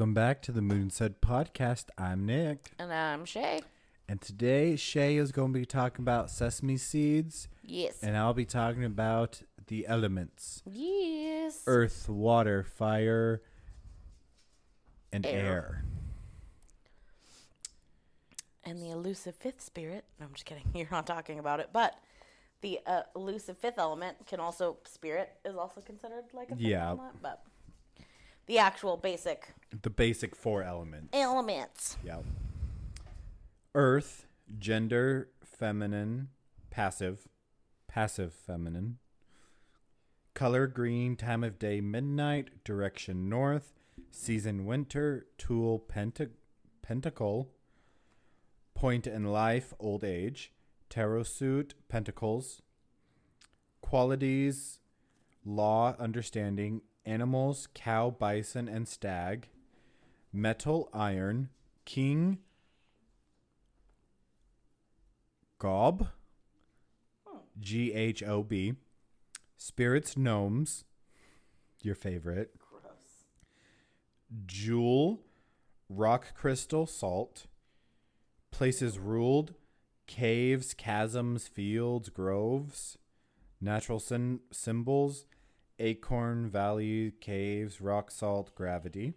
Welcome back to the Moon and Sun Podcast. I'm Nick. And I'm Shay. And today, Shay is going to be talking about sesame seeds. Yes. And I'll be talking about the elements yes. earth, water, fire, and Air. air. And the elusive fifth spirit. No, I'm just kidding. You're not talking about it. But the uh, elusive fifth element can also, spirit is also considered like a fifth Yeah. element. But the actual basic The basic four elements. elements. Yeah. Earth, gender, feminine, passive, passive feminine. Color green, time of day midnight, direction north, season winter, tool penta- pentacle, point in life, old age, tarot suit, pentacles, qualities, law, understanding, animals, cow, bison, and stag, metal, iron, king, Ghob, G H O B, spirits, gnomes, your favorite, Gross. jewel, rock crystal, salt, places ruled, caves, chasms, fields, groves, natural sym- symbols, acorn, valley, caves, rock salt, gravity.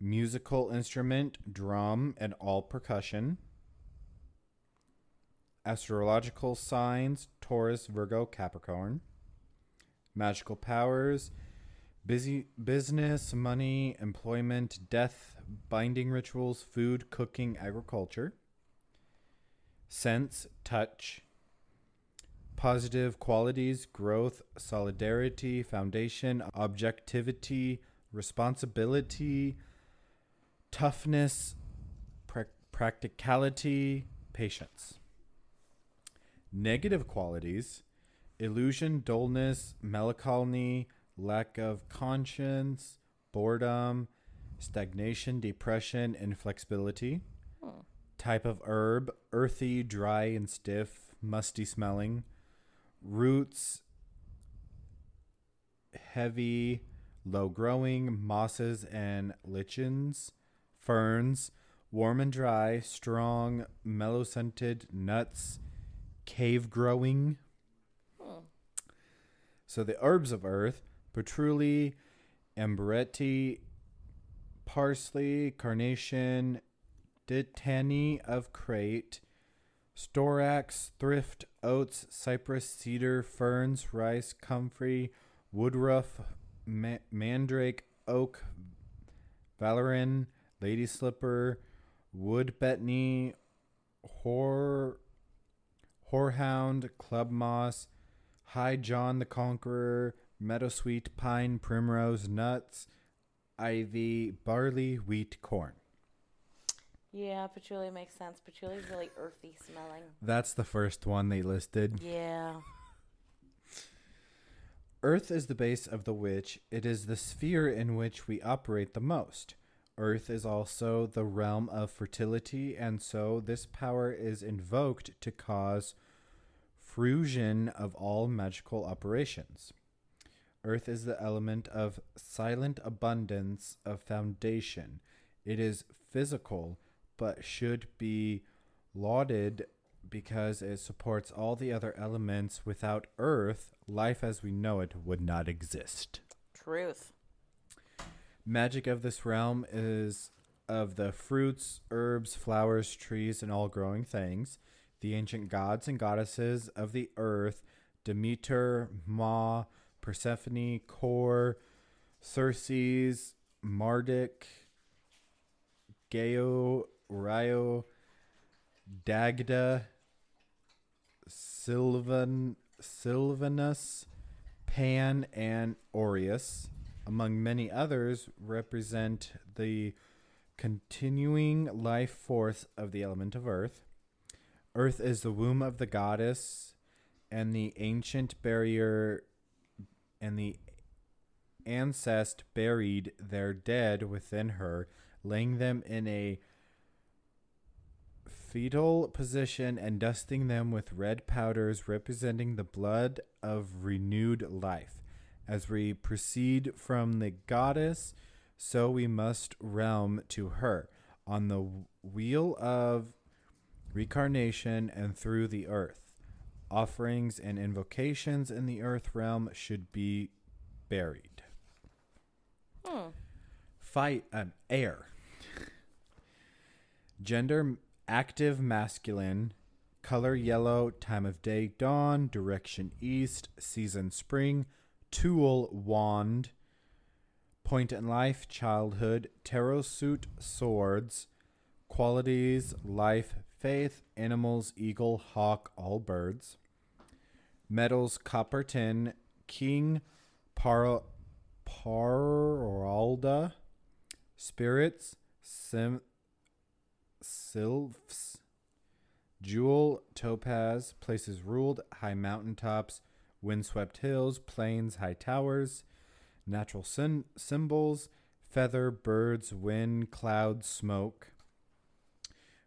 Musical instrument, drum, and all percussion. Astrological signs, Taurus, Virgo, Capricorn. Magical powers, busy business, money, employment, death, binding rituals, food, cooking, agriculture. Sense, touch. Positive qualities, growth, solidarity, foundation, objectivity, responsibility, toughness, prac practicality, patience. Negative qualities illusion, dullness, melancholy, lack of conscience, boredom, stagnation, depression, inflexibility. Hmm. Type of herb earthy, dry, and stiff, musty smelling. Roots heavy, low growing, mosses and lichens. Ferns warm and dry, strong, mellow scented, nuts, cave growing. So the herbs of earth, patchouli, ambretti, parsley, carnation, dittany of Crete, storax, thrift, oats, cypress, cedar, ferns, rice, comfrey, woodruff, ma- mandrake, oak, valerian, lady slipper, wood betony, whore, horehound, club moss, high john the conqueror, meadowsweet, pine, primrose, nuts, ivy, barley, wheat, corn. Yeah, patchouli makes sense. Patchouli is really earthy smelling. That's the first one they listed. Yeah. Earth is the base of the witch. It is the sphere in which we operate the most. Earth is also the realm of fertility, and so this power is invoked to cause fruition of all magical operations. Earth is the element of silent abundance of foundation. It is physical, but should be lauded because it supports all the other elements. Without Earth, life as we know it would not exist. Truth. Magic of this realm is of the fruits, herbs, flowers, trees, and all growing things. The ancient gods and goddesses of the earth Demeter, Ma, Persephone, Kor, Circes, Marduk, Geo, Ryo, Dagda, Sylvan, Sylvanus, Pan, and Aureus, among many others, represent the continuing life force of the element of earth. Earth is the womb of the goddess, and the ancient barrier and the ancest buried their dead within her, laying them in a fetal position and dusting them with red powders representing the blood of renewed life. As we proceed from the goddess, so we must realm to her on the wheel of reincarnation and through the earth. Offerings and invocations in the earth realm should be buried. Hmm. Fight um, air. Gender active masculine, color yellow, time of day dawn, direction east, season spring, tool wand, point in life childhood, tarot suit swords, qualities life faith, animals eagle, hawk, all birds. Metals copper tin, king, par paralda, spirits, sim sylphs, jewel, topaz, places ruled, high mountaintops, windswept hills, plains, high towers, natural sym- symbols, feather, birds, wind, clouds, smoke.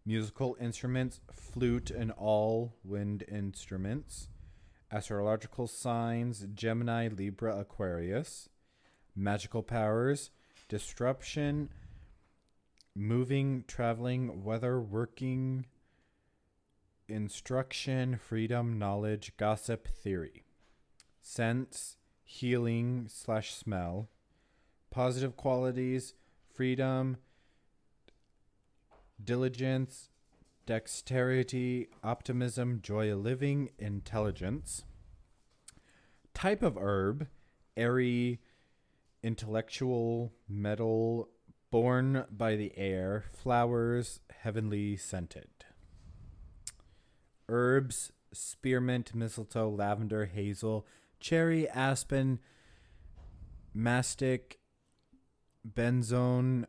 Musical instruments, flute, and all wind instruments. Astrological signs, Gemini, Libra, Aquarius. Magical powers, disruption, moving, traveling, weather, working, instruction, freedom, knowledge, gossip, theory. Sense, healing slash smell. Positive qualities, freedom, diligence, dexterity, optimism, joy of living, intelligence. Type of herb, airy, intellectual, metal, born by the air, flowers, heavenly scented. Herbs, spearmint, mistletoe, lavender, hazel, cherry, aspen, mastic, benzoin,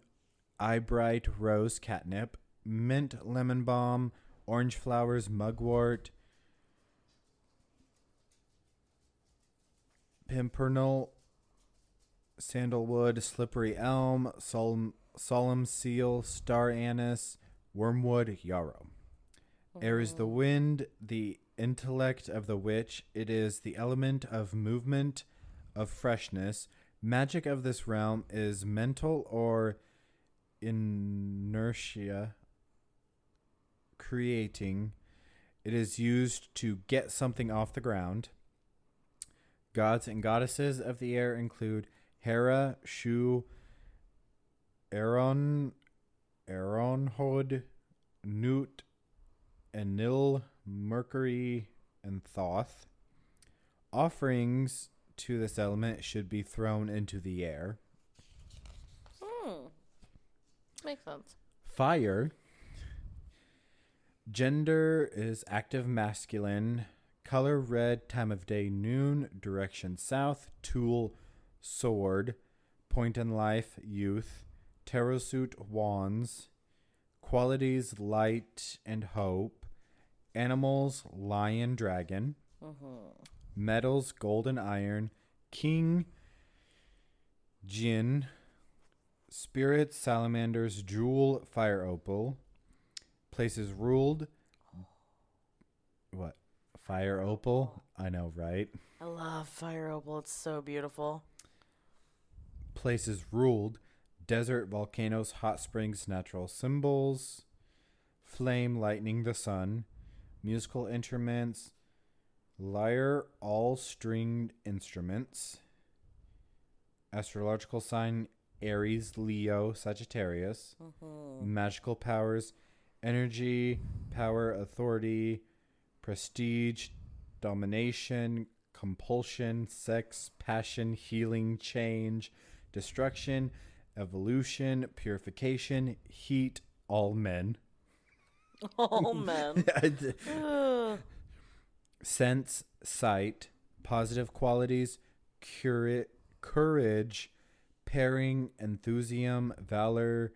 eyebright, rose, catnip, mint, lemon balm, orange flowers, mugwort, pimpernel, sandalwood, slippery elm, solemn, solemn seal, star anise, wormwood, yarrow. Air is the oh. wind, the intellect of the witch. It is the element of movement, of freshness. Magic of this realm is mental or inertia, creating. It is used to get something off the ground. Gods and goddesses of the air include Hera, Shu, Aaron, Arianrhod, Newt, Enlil, Mercury, and Thoth. Offerings to this element should be thrown into the air. Hmm. Makes sense. Fire. Gender is active masculine. Color red, time of day noon, direction south, tool sword, point in life youth, tarot suit wands, qualities light and hope, animals lion dragon, mm-hmm. metals gold and iron, king jinn, spirits salamanders jewel fire opal, places ruled what fire opal i know right I love fire opal. It's so beautiful. Places ruled desert volcanoes hot springs natural symbols flame lightning the sun musical instruments lyre all stringed instruments astrological sign aries leo sagittarius mm-hmm. magical powers energy power authority prestige domination compulsion sex passion healing change destruction evolution purification heat all men man. Ugh. sense sight positive qualities curi- courage pairing enthusiasm valor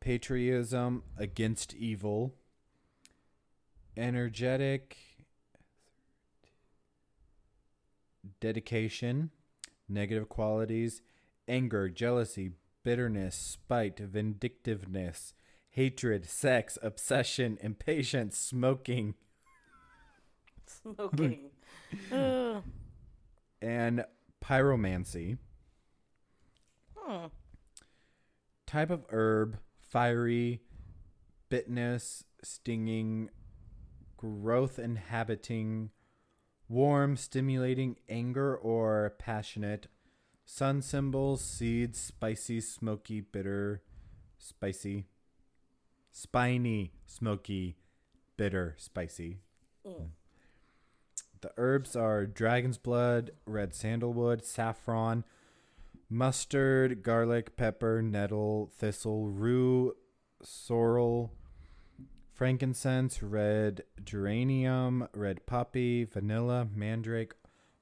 patriotism against evil energetic dedication negative qualities anger jealousy bitterness spite vindictiveness hatred sex obsession impatience smoking Smoking. And pyromancy. Hmm. Type of herb, fiery, bitterness, stinging, growth inhabiting, warm, stimulating, anger or passionate, sun symbols, seeds, spicy, smoky, bitter, spicy, spiny, smoky, bitter, spicy. Mm. The herbs are dragon's blood, red sandalwood, saffron, mustard, garlic, pepper, nettle, thistle, rue, sorrel, frankincense, red geranium, red poppy, vanilla, mandrake,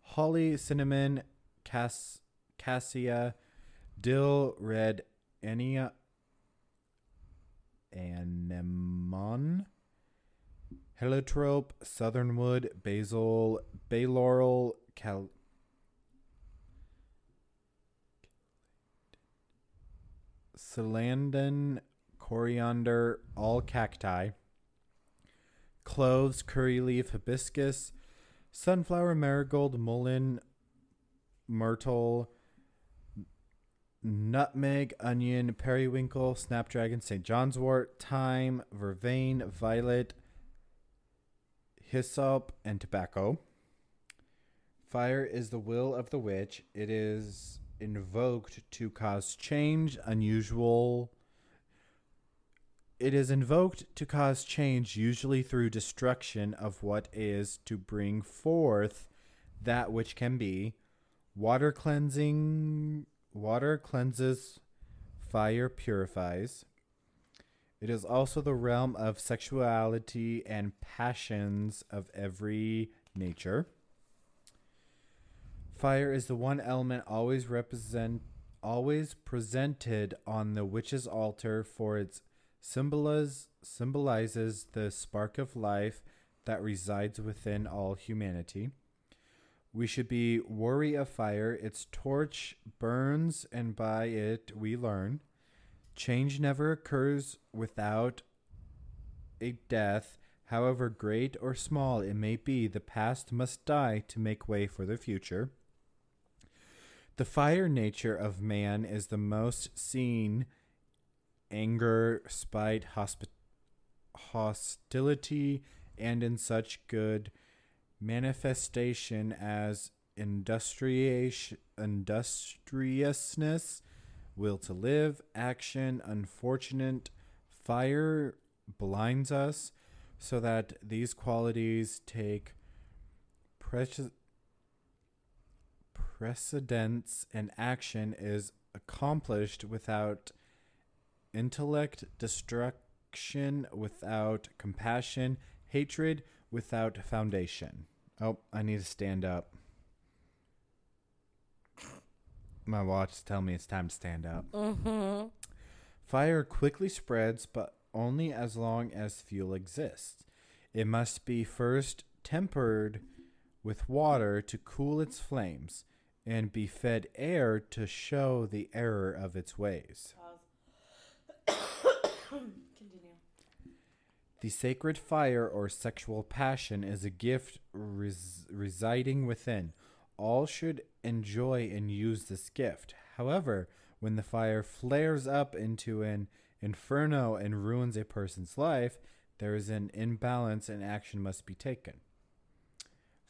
holly, cinnamon, cass- cassia, dill, red ania, anemone, heliotrope, southernwood, basil, bay laurel, cal- celandon, coriander, all cacti, cloves, curry leaf, hibiscus, sunflower, marigold, mullein, myrtle, nutmeg, onion, periwinkle, snapdragon, St. John's wort, thyme, vervain, violet, hyssop, and tobacco. Fire is the will of the witch. It is invoked to cause change, unusual. It is invoked to cause change, usually through destruction of what is, to bring forth that which can be. Water cleansing, water cleanses, fire purifies. It is also the realm of sexuality and passions of every nature. Fire is the one element always represent always presented on the witch's altar for its symbolize, symbolizes the spark of life that resides within all humanity. We should be wary of fire. Its torch burns, and by it we learn. Change never occurs without a death, however great or small it may be. The past must die to make way for the future. The fire nature of man is the most seen anger, spite, hospi- hostility, and in such good manifestation as industriation, industriousness, will to live, action, unfortunate. Fire blinds us so that these qualities take precedence and action is accomplished without intellect, destruction without compassion, hatred without foundation. Oh, I need to stand up. My watch telling me it's time to stand up. Mm-hmm. Fire quickly spreads, but only as long as fuel exists. It must be first tempered with water to cool its flames, and be fed air to show the error of its ways. Continue. The sacred fire or sexual passion is a gift res- residing within. All should enjoy and use this gift. However, when the fire flares up into an inferno and ruins a person's life, there is an imbalance and action must be taken.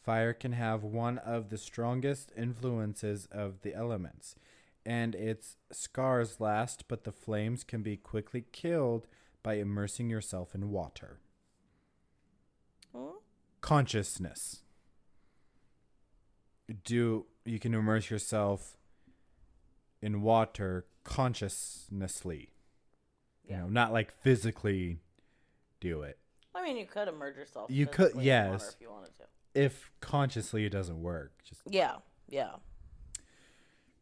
Fire can have one of the strongest influences of the elements, and its scars last, but the flames can be quickly killed by immersing yourself in water. Hmm? Consciousness. Do you can immerse yourself in water consciously. You know, not like physically do it. I mean, you could immerse yourself. You could- physically in water yes. If you wanted to. If consciously it doesn't work. Just Yeah. Yeah.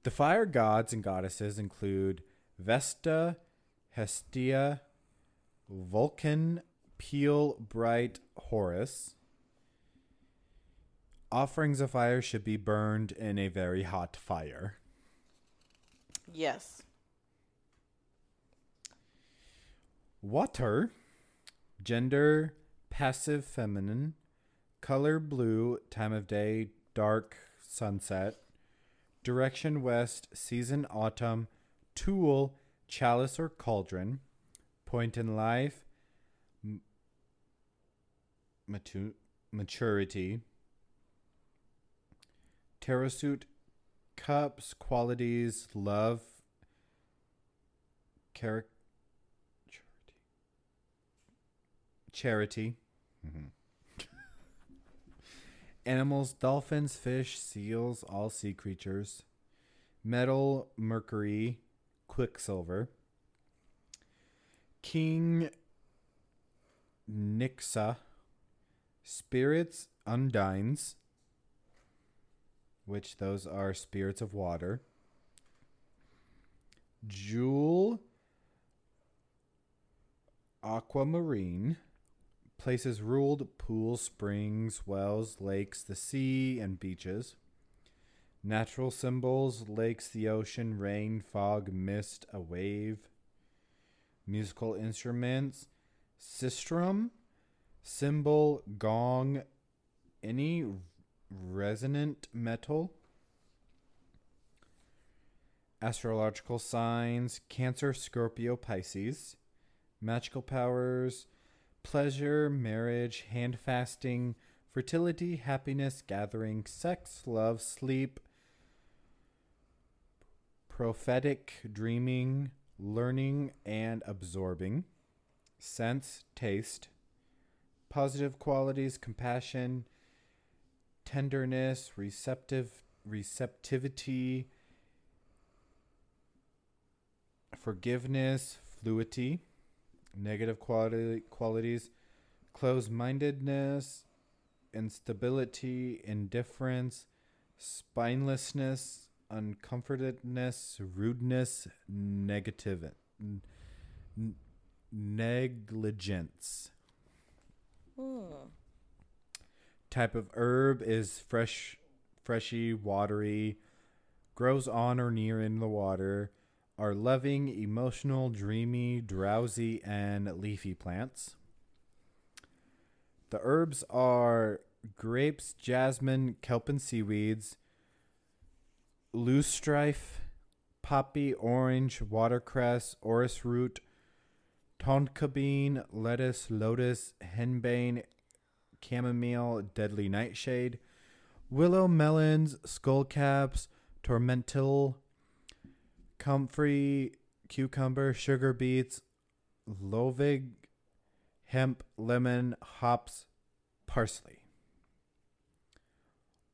The fire gods and goddesses include Vesta, Hestia, Vulcan, Pele, Bright, Horus. Offerings of fire should be burned in a very hot fire. Yes. Water, gender, passive feminine, color blue, time of day, dark sunset. Direction west, season autumn. Tool, chalice or cauldron. Point in life, matu- maturity. Suit, cups, qualities, love, character, charity. Mhm. Animals, dolphins, fish, seals, all sea creatures. Metal, mercury, quicksilver. King Nixa. Spirits, undines, which those are spirits of water. Jewel, aquamarine. Places ruled pools, springs, wells, lakes, the sea, and beaches. Natural symbols lakes, the ocean, rain, fog, mist, a wave. Musical instruments sistrum, cymbal, gong, any resonant metal. Astrological signs Cancer, Scorpio, Pisces. Magical powers pleasure, marriage, hand fasting, fertility, happiness, gathering, sex, love, sleep, prophetic, dreaming, learning and absorbing, sense, taste, positive qualities, compassion, tenderness, receptive, receptivity, forgiveness, fluidity negative quality qualities closed-mindedness instability indifference spinelessness uncomfortedness rudeness negative n- negligence Hmm. type of herb is fresh freshy watery grows on or near in the water are loving, emotional, dreamy, drowsy, and leafy plants. The herbs are grapes, jasmine, kelp and seaweeds, loosestrife, poppy, orange, watercress, orris root, tonka bean, lettuce, lotus, henbane, chamomile, deadly nightshade, willow melons, skullcaps, tormentil, comfrey, cucumber, sugar beets, lovage, hemp, lemon, hops, parsley.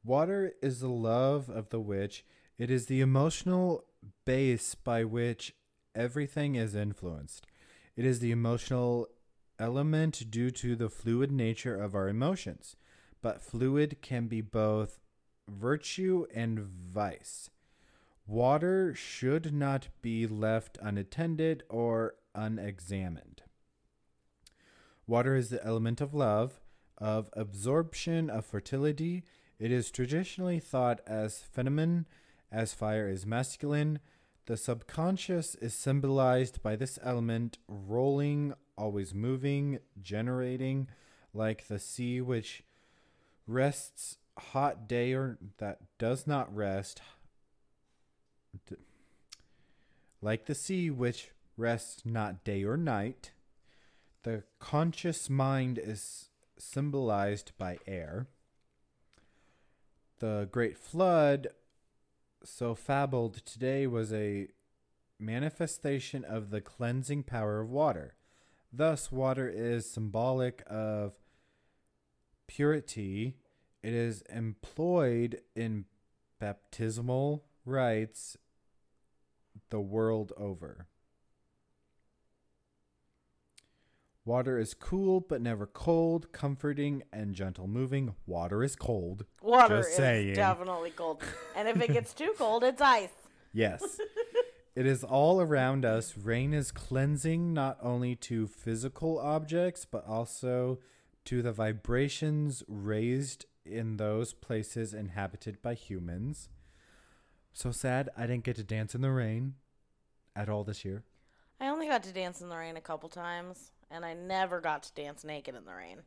Water is the love of the witch. It is the emotional base by which everything is influenced. It is the emotional element due to the fluid nature of our emotions. But fluid can be both virtue and vice. Water should not be left unattended or unexamined. Water is the element of love, of absorption, of fertility. It is traditionally thought as feminine, as fire is masculine. The subconscious is symbolized by this element rolling, always moving, generating, like the sea which rests hot day or that does not rest, like the sea which rests not day or night. The conscious mind is symbolized by air. The great flood, so fabled today, was a manifestation of the cleansing power of water. Thus, water is symbolic of purity. It is employed in baptismal rites the world over. Water is cool but never cold, comforting and gentle moving. Water is cold. Water Just is saying. definitely cold. And if it gets too cold, it's ice. Yes. it is all around us. Rain is cleansing not only to physical objects, but also to the vibrations raised in those places inhabited by humans. So sad I didn't get to dance in the rain at all this year. I only got to dance in the rain a couple times, and I never got to dance naked in the rain.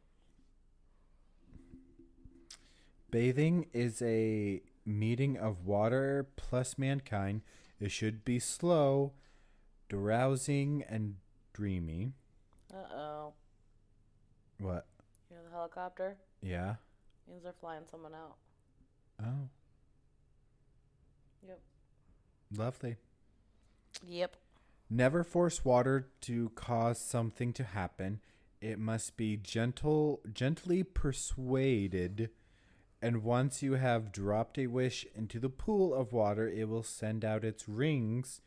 Bathing is a meeting of water plus mankind, it should be slow, drowsing, and dreamy. Uh oh. What? You hear the helicopter? Yeah. Means they're flying someone out. Oh, Yep. lovely. Yep. Never force water to cause something to happen. It must be gentle, gently persuaded, and once you have dropped a wish into the pool of water, it will send out its rings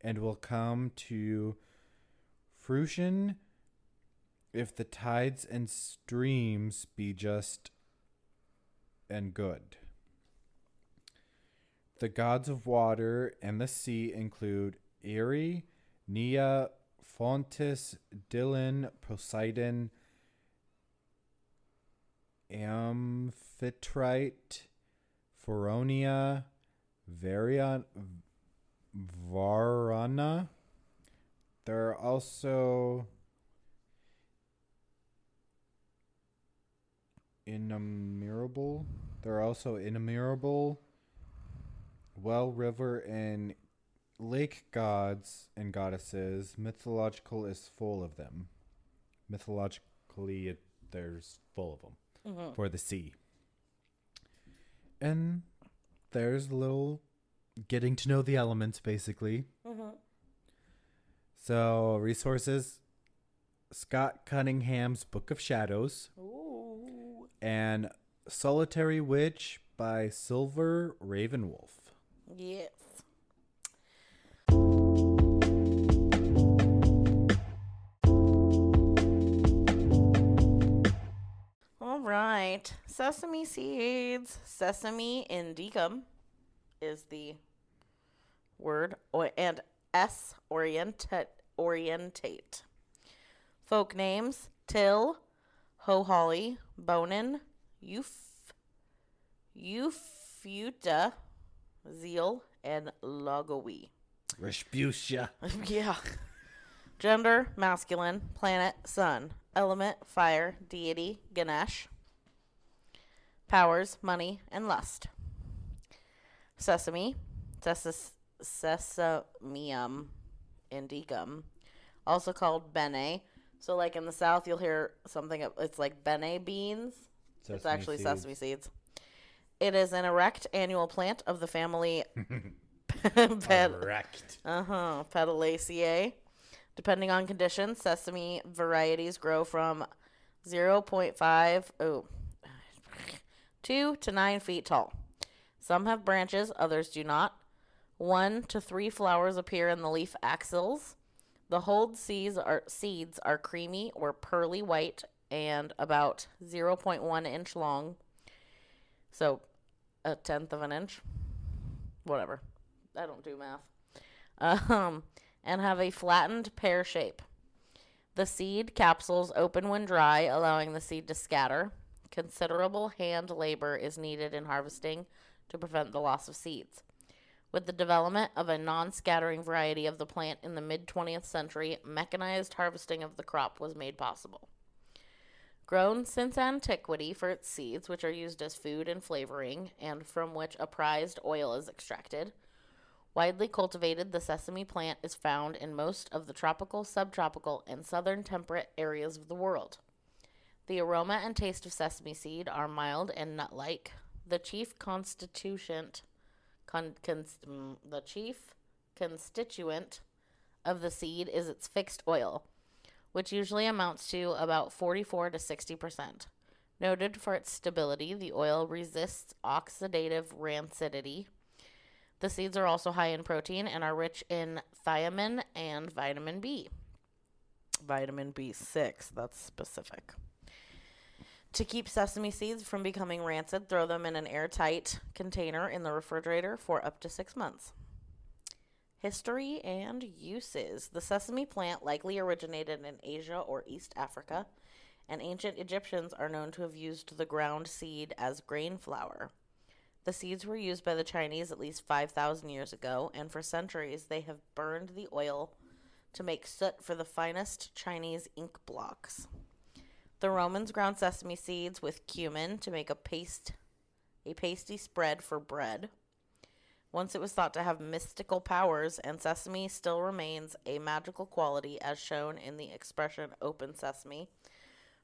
and will come to fruition if the tides and streams be just and good. The gods of water and the sea include Eri, Nia, Fontis, Dylan, Poseidon, Amphitrite, Phoronia, Varian, Varana. There are also innumerable. There are also innumerable well river and lake gods and goddesses. Mythological is full of them. Mythologically, it, there's full of them Mm-hmm. for the sea. And there's a little getting to know the elements, basically. Mm-hmm. So, resources Scott Cunningham's Book of Shadows Ooh. and Solitary Witch by Silver Ravenwolf. Yes. All right. Sesame seeds. Sesame indicum is the word, or, and S orientate. Orientate. Folk names: Till, Ho Holly, Bonin, Euf, Eufuta, Zeal, and Logowe. Respucia. yeah. Gender, masculine. Planet, sun. Element, fire. Deity, Ganesh. Powers, money, and lust. Sesame, ses- Sesamum indicum, also called bene. So, like in the south, you'll hear something, it's like bene beans. it's actually seeds. sesame seeds. It is an erect annual plant of the family Pet- Correct. uh huh. Pedaliaceae. Depending on conditions, sesame varieties grow from 0.5 oh, 2 to 9 feet tall. Some have branches, others do not. One to three flowers appear in the leaf axils. The hulled seeds are, seeds are creamy or pearly white and about 0.1 inch long. So, a tenth of an inch. Whatever. I don't do math. Um, and have a flattened pear shape. The seed capsules open when dry, allowing the seed to scatter. Considerable hand labor is needed in harvesting to prevent the loss of seeds. With the development of a non scattering variety of the plant in the mid 20th century, mechanized harvesting of the crop was made possible. Grown since antiquity for its seeds, which are used as food and flavoring, and from which a prized oil is extracted, Widely cultivated, the sesame plant is found in most of the tropical, subtropical, and southern temperate areas of the world. The aroma and taste of sesame seed are mild and nut-like. The chief constituent, con, cons, mm, the chief constituent of the seed is its fixed oil, which usually amounts to about 44 to 60 percent. Noted for its stability, the oil resists oxidative rancidity. The seeds are also high in protein and are rich in thiamine and vitamin B. Vitamin B6, that's specific. To keep sesame seeds from becoming rancid, throw them in an airtight container in the refrigerator for up to six months. History and uses. The sesame plant likely originated in Asia or East Africa, and ancient Egyptians are known to have used the ground seed as grain flour. The seeds were used by the Chinese at least 5,000 years ago, and for centuries they have burned the oil to make soot for the finest Chinese ink blocks. The Romans ground sesame seeds with cumin to make a paste a pasty spread for bread. Once it was thought to have mystical powers, and sesame still remains a magical quality as shown in the expression open sesame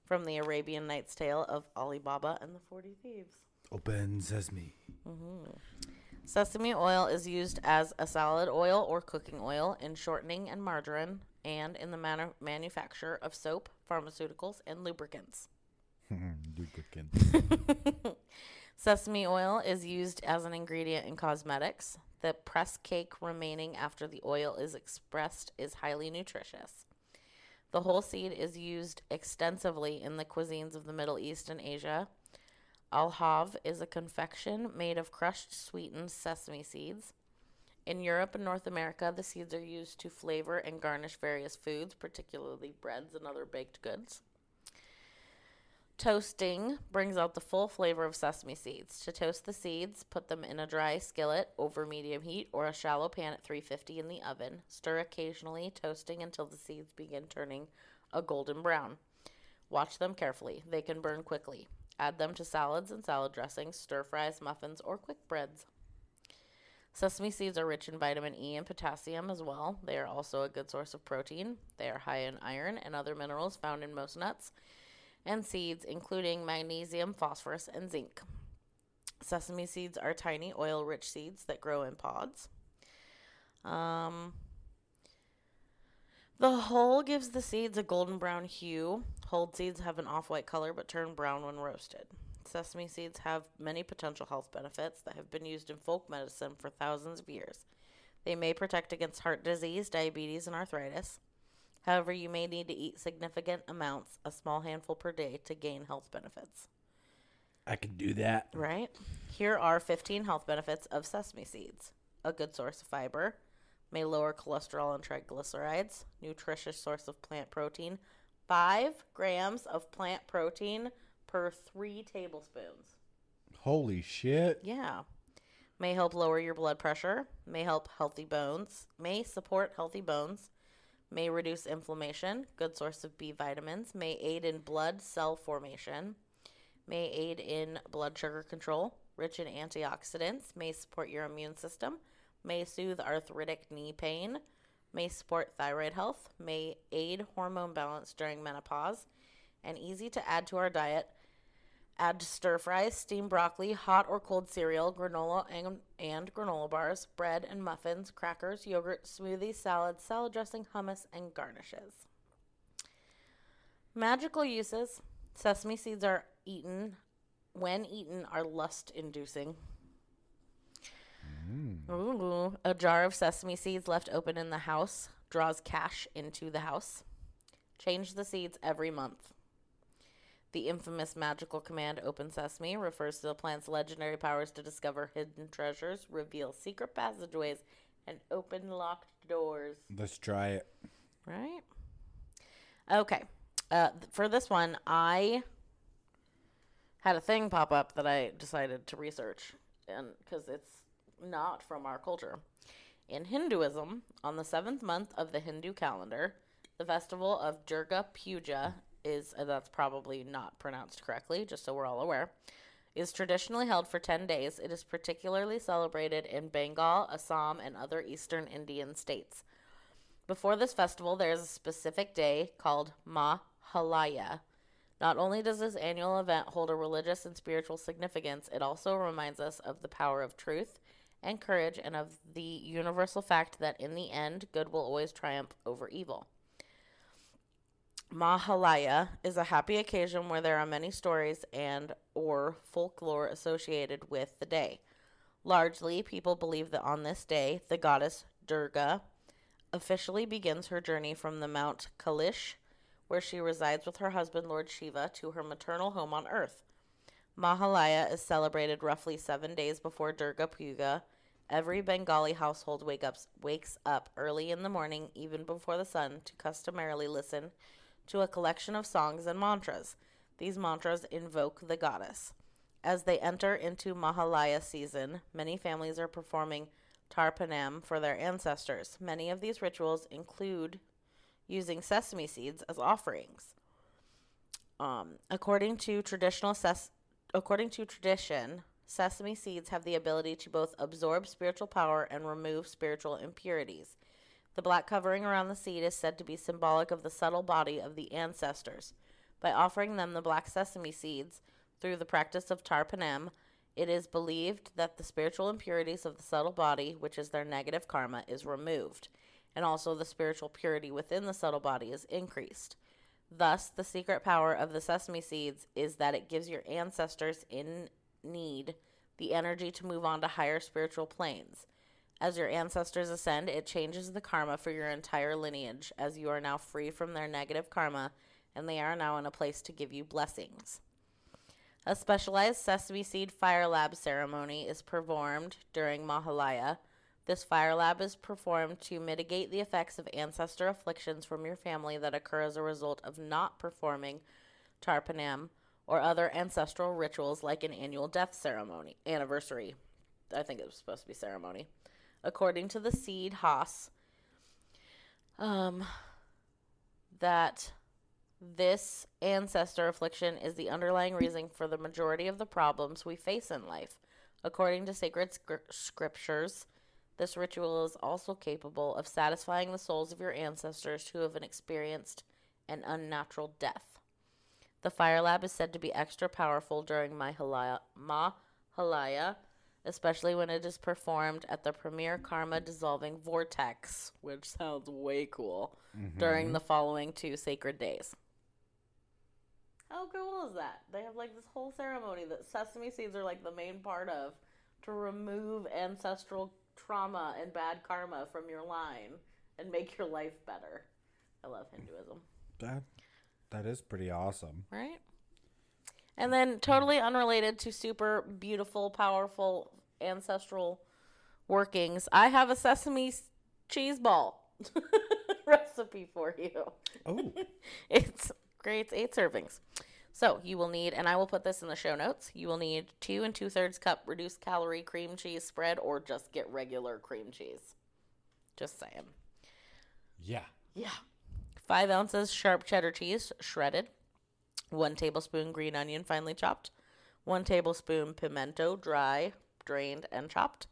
from the Arabian Nights tale of Ali Baba and the 40 Thieves. Open sesame. Mm-hmm. Sesame oil is used as a salad oil or cooking oil in shortening and margarine and in the manu- manufacture of soap, pharmaceuticals, and lubricants. Lubricant. Sesame oil is used as an ingredient in cosmetics. The press cake remaining after the oil is expressed is highly nutritious. The whole seed is used extensively in the cuisines of the Middle East and Asia. Alhav is a confection made of crushed sweetened sesame seeds. In Europe and North America, the seeds are used to flavor and garnish various foods, particularly breads and other baked goods. Toasting brings out the full flavor of sesame seeds. To toast the seeds, put them in a dry skillet over medium heat or a shallow pan at 350 in the oven. Stir occasionally, toasting until the seeds begin turning a golden brown. Watch them carefully. They can burn quickly. Add them to salads and salad dressings, stir fries, muffins, or quick breads. Sesame seeds are rich in vitamin E and potassium as well. They are also a good source of protein. They are high in iron and other minerals found in most nuts and seeds, including magnesium, phosphorus, and zinc. Sesame seeds are tiny, oil rich seeds that grow in pods. Um, the hull gives the seeds a golden brown hue. Hulled seeds have an off white color but turn brown when roasted. Sesame seeds have many potential health benefits that have been used in folk medicine for thousands of years. They may protect against heart disease, diabetes, and arthritis. However, you may need to eat significant amounts, a small handful per day, to gain health benefits. I can do that. Right? Here are 15 health benefits of sesame seeds a good source of fiber, may lower cholesterol and triglycerides, nutritious source of plant protein, 5 grams of plant protein per 3 tablespoons. Holy shit. Yeah. May help lower your blood pressure, may help healthy bones, may support healthy bones, may reduce inflammation, good source of B vitamins, may aid in blood cell formation, may aid in blood sugar control, rich in antioxidants, may support your immune system, may soothe arthritic knee pain, may support thyroid health, may aid hormone balance during menopause, and easy to add to our diet. Add to stir fries, steamed broccoli, hot or cold cereal, granola and, and granola bars, bread and muffins, crackers, yogurt, smoothies, salads, salad dressing, hummus, and garnishes. Magical uses. Sesame seeds are eaten, when eaten, are lust inducing. Mm. Ooh, a jar of sesame seeds left open in the house draws cash into the house. Change the seeds every month. The infamous magical command Open Sesame refers to the plant's legendary powers to discover hidden treasures, reveal secret passageways, and open locked doors. Let's try it. Right? Okay. Uh, th- for this one, I had a thing pop up that I decided to research, and because it's not from our culture. In Hinduism, on the seventh month of the Hindu calendar, the festival of Durga Puja is uh, that's probably not pronounced correctly, just so we're all aware. Is traditionally held for 10 days. It is particularly celebrated in Bengal, Assam, and other eastern Indian states. Before this festival, there is a specific day called Mahalaya. Not only does this annual event hold a religious and spiritual significance, it also reminds us of the power of truth and courage and of the universal fact that in the end, good will always triumph over evil. Mahalaya is a happy occasion where there are many stories and or folklore associated with the day. Largely, people believe that on this day, the goddess Durga officially begins her journey from the Mount Kailash, where she resides with her husband Lord Shiva, to her maternal home on earth. Mahalaya is celebrated roughly seven days before Durga Puja. Every Bengali household wake ups, wakes up early in the morning, even before the sun, to customarily listen to a collection of songs and mantras. These mantras invoke the goddess. As they enter into Mahalaya season, many families are performing Tarpanam for their ancestors. Many of these rituals include using sesame seeds as offerings. Um, according to traditional ses- according to tradition, Sesame seeds have the ability to both absorb spiritual power and remove spiritual impurities. The black covering around the seed is said to be symbolic of the subtle body of the ancestors. By offering them the black sesame seeds through the practice of tarpanam, it is believed that the spiritual impurities of the subtle body, which is their negative karma, is removed, and also the spiritual purity within the subtle body is increased. Thus, the secret power of the sesame seeds is that it gives your ancestors in need the energy to move on to higher spiritual planes. As your ancestors ascend, it changes the karma for your entire lineage, as you are now free from their negative karma and they are now in a place to give you blessings. A specialized sesame seed fire lab ceremony is performed during Mahalaya. This fire lab is performed to mitigate the effects of ancestor afflictions from your family that occur as a result of not performing tarpanam or other ancestral rituals like an annual death ceremony, anniversary. I think it was supposed to be ceremony. According to the Siddhas, um, that this ancestor affliction is the underlying reason for the majority of the problems we face in life. According to sacred scr- scriptures, this ritual is also capable of satisfying the souls of your ancestors who have experienced an unnatural death. The fire lab is said to be extra powerful during Mahalaya, Mahalaya especially when it is performed at the premier karma dissolving vortex, which sounds way cool, during mm-hmm. the following two sacred days. How cool is that? They have like this whole ceremony that sesame seeds are like the main part of to remove ancestral trauma and bad karma from your line and make your life better. I love Hinduism, That that is pretty awesome. right? And then totally unrelated to super beautiful, powerful ancestral workings, I have a sesame cheese ball recipe for you. Oh, It's great. It's eight servings. So you will need, and I will put this in the show notes. You will need two and two thirds cup reduced calorie cream cheese spread, or just get regular cream cheese. Just saying. yeah. Yeah. Five ounces sharp cheddar cheese, shredded. One tablespoon green onion, finely chopped. One tablespoon pimento, dry, drained, and chopped.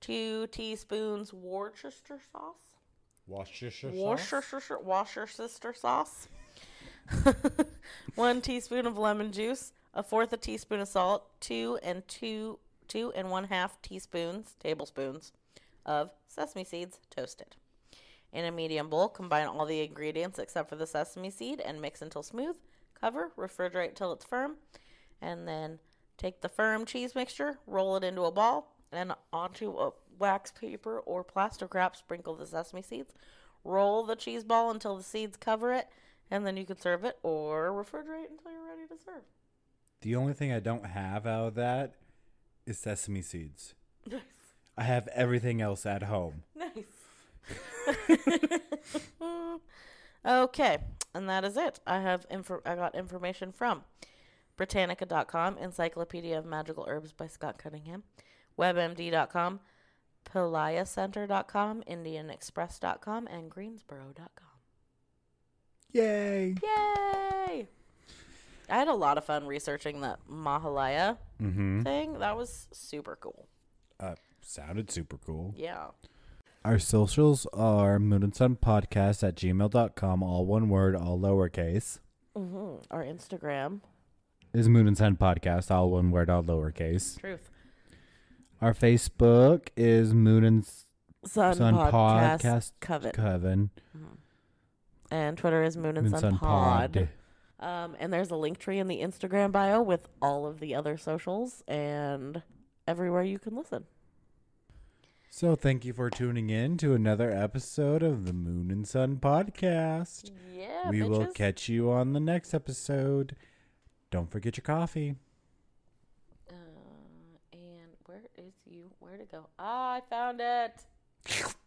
Two teaspoons Worcester sauce. Worcestershire Worcestershire, Worcestershire sauce. one teaspoon of lemon juice, a fourth a teaspoon of salt, two and two two and one half teaspoons tablespoons of sesame seeds toasted. In a medium bowl, combine all the ingredients except for the sesame seed and mix until smooth. Cover, refrigerate till it's firm, and then take the firm cheese mixture, roll it into a ball, and onto a wax paper or plastic wrap, sprinkle the sesame seeds. Roll the cheese ball until the seeds cover it, and then you can serve it or refrigerate until you're ready to serve. The only thing I don't have out of that is sesame seeds. Nice. I have everything else at home. Nice. okay, and that is it. I have info- I got information from Britannica.com, Encyclopedia of Magical Herbs by Scott Cunningham, WebMD.com, PeliaCenter.com, IndianExpress.com, and Greensboro.com. Yay! Yay! I had a lot of fun researching that Mahalaya Mm-hmm. thing. That was super cool. Uh, sounded super cool. Yeah. Our socials are Moon and Sun Podcast at gmail.com, all one word, all lowercase. hmm Our Instagram. Is Moon and Sun Podcast, all one word, all lowercase. Truth. Our Facebook is Moon and Sun, Sun Podcast, Podcast Covet. Coven. And Twitter is Moon and Moon Sun, Sun Pod. Pod. Um, and there's a link tree in the Instagram bio with all of the other socials and everywhere you can listen. So thank you for tuning in to another episode of the Moon and Sun Podcast. Yeah, we will catch you on the next episode. Don't forget your coffee. Uh, and where is you? Where to go? Ah, I found it.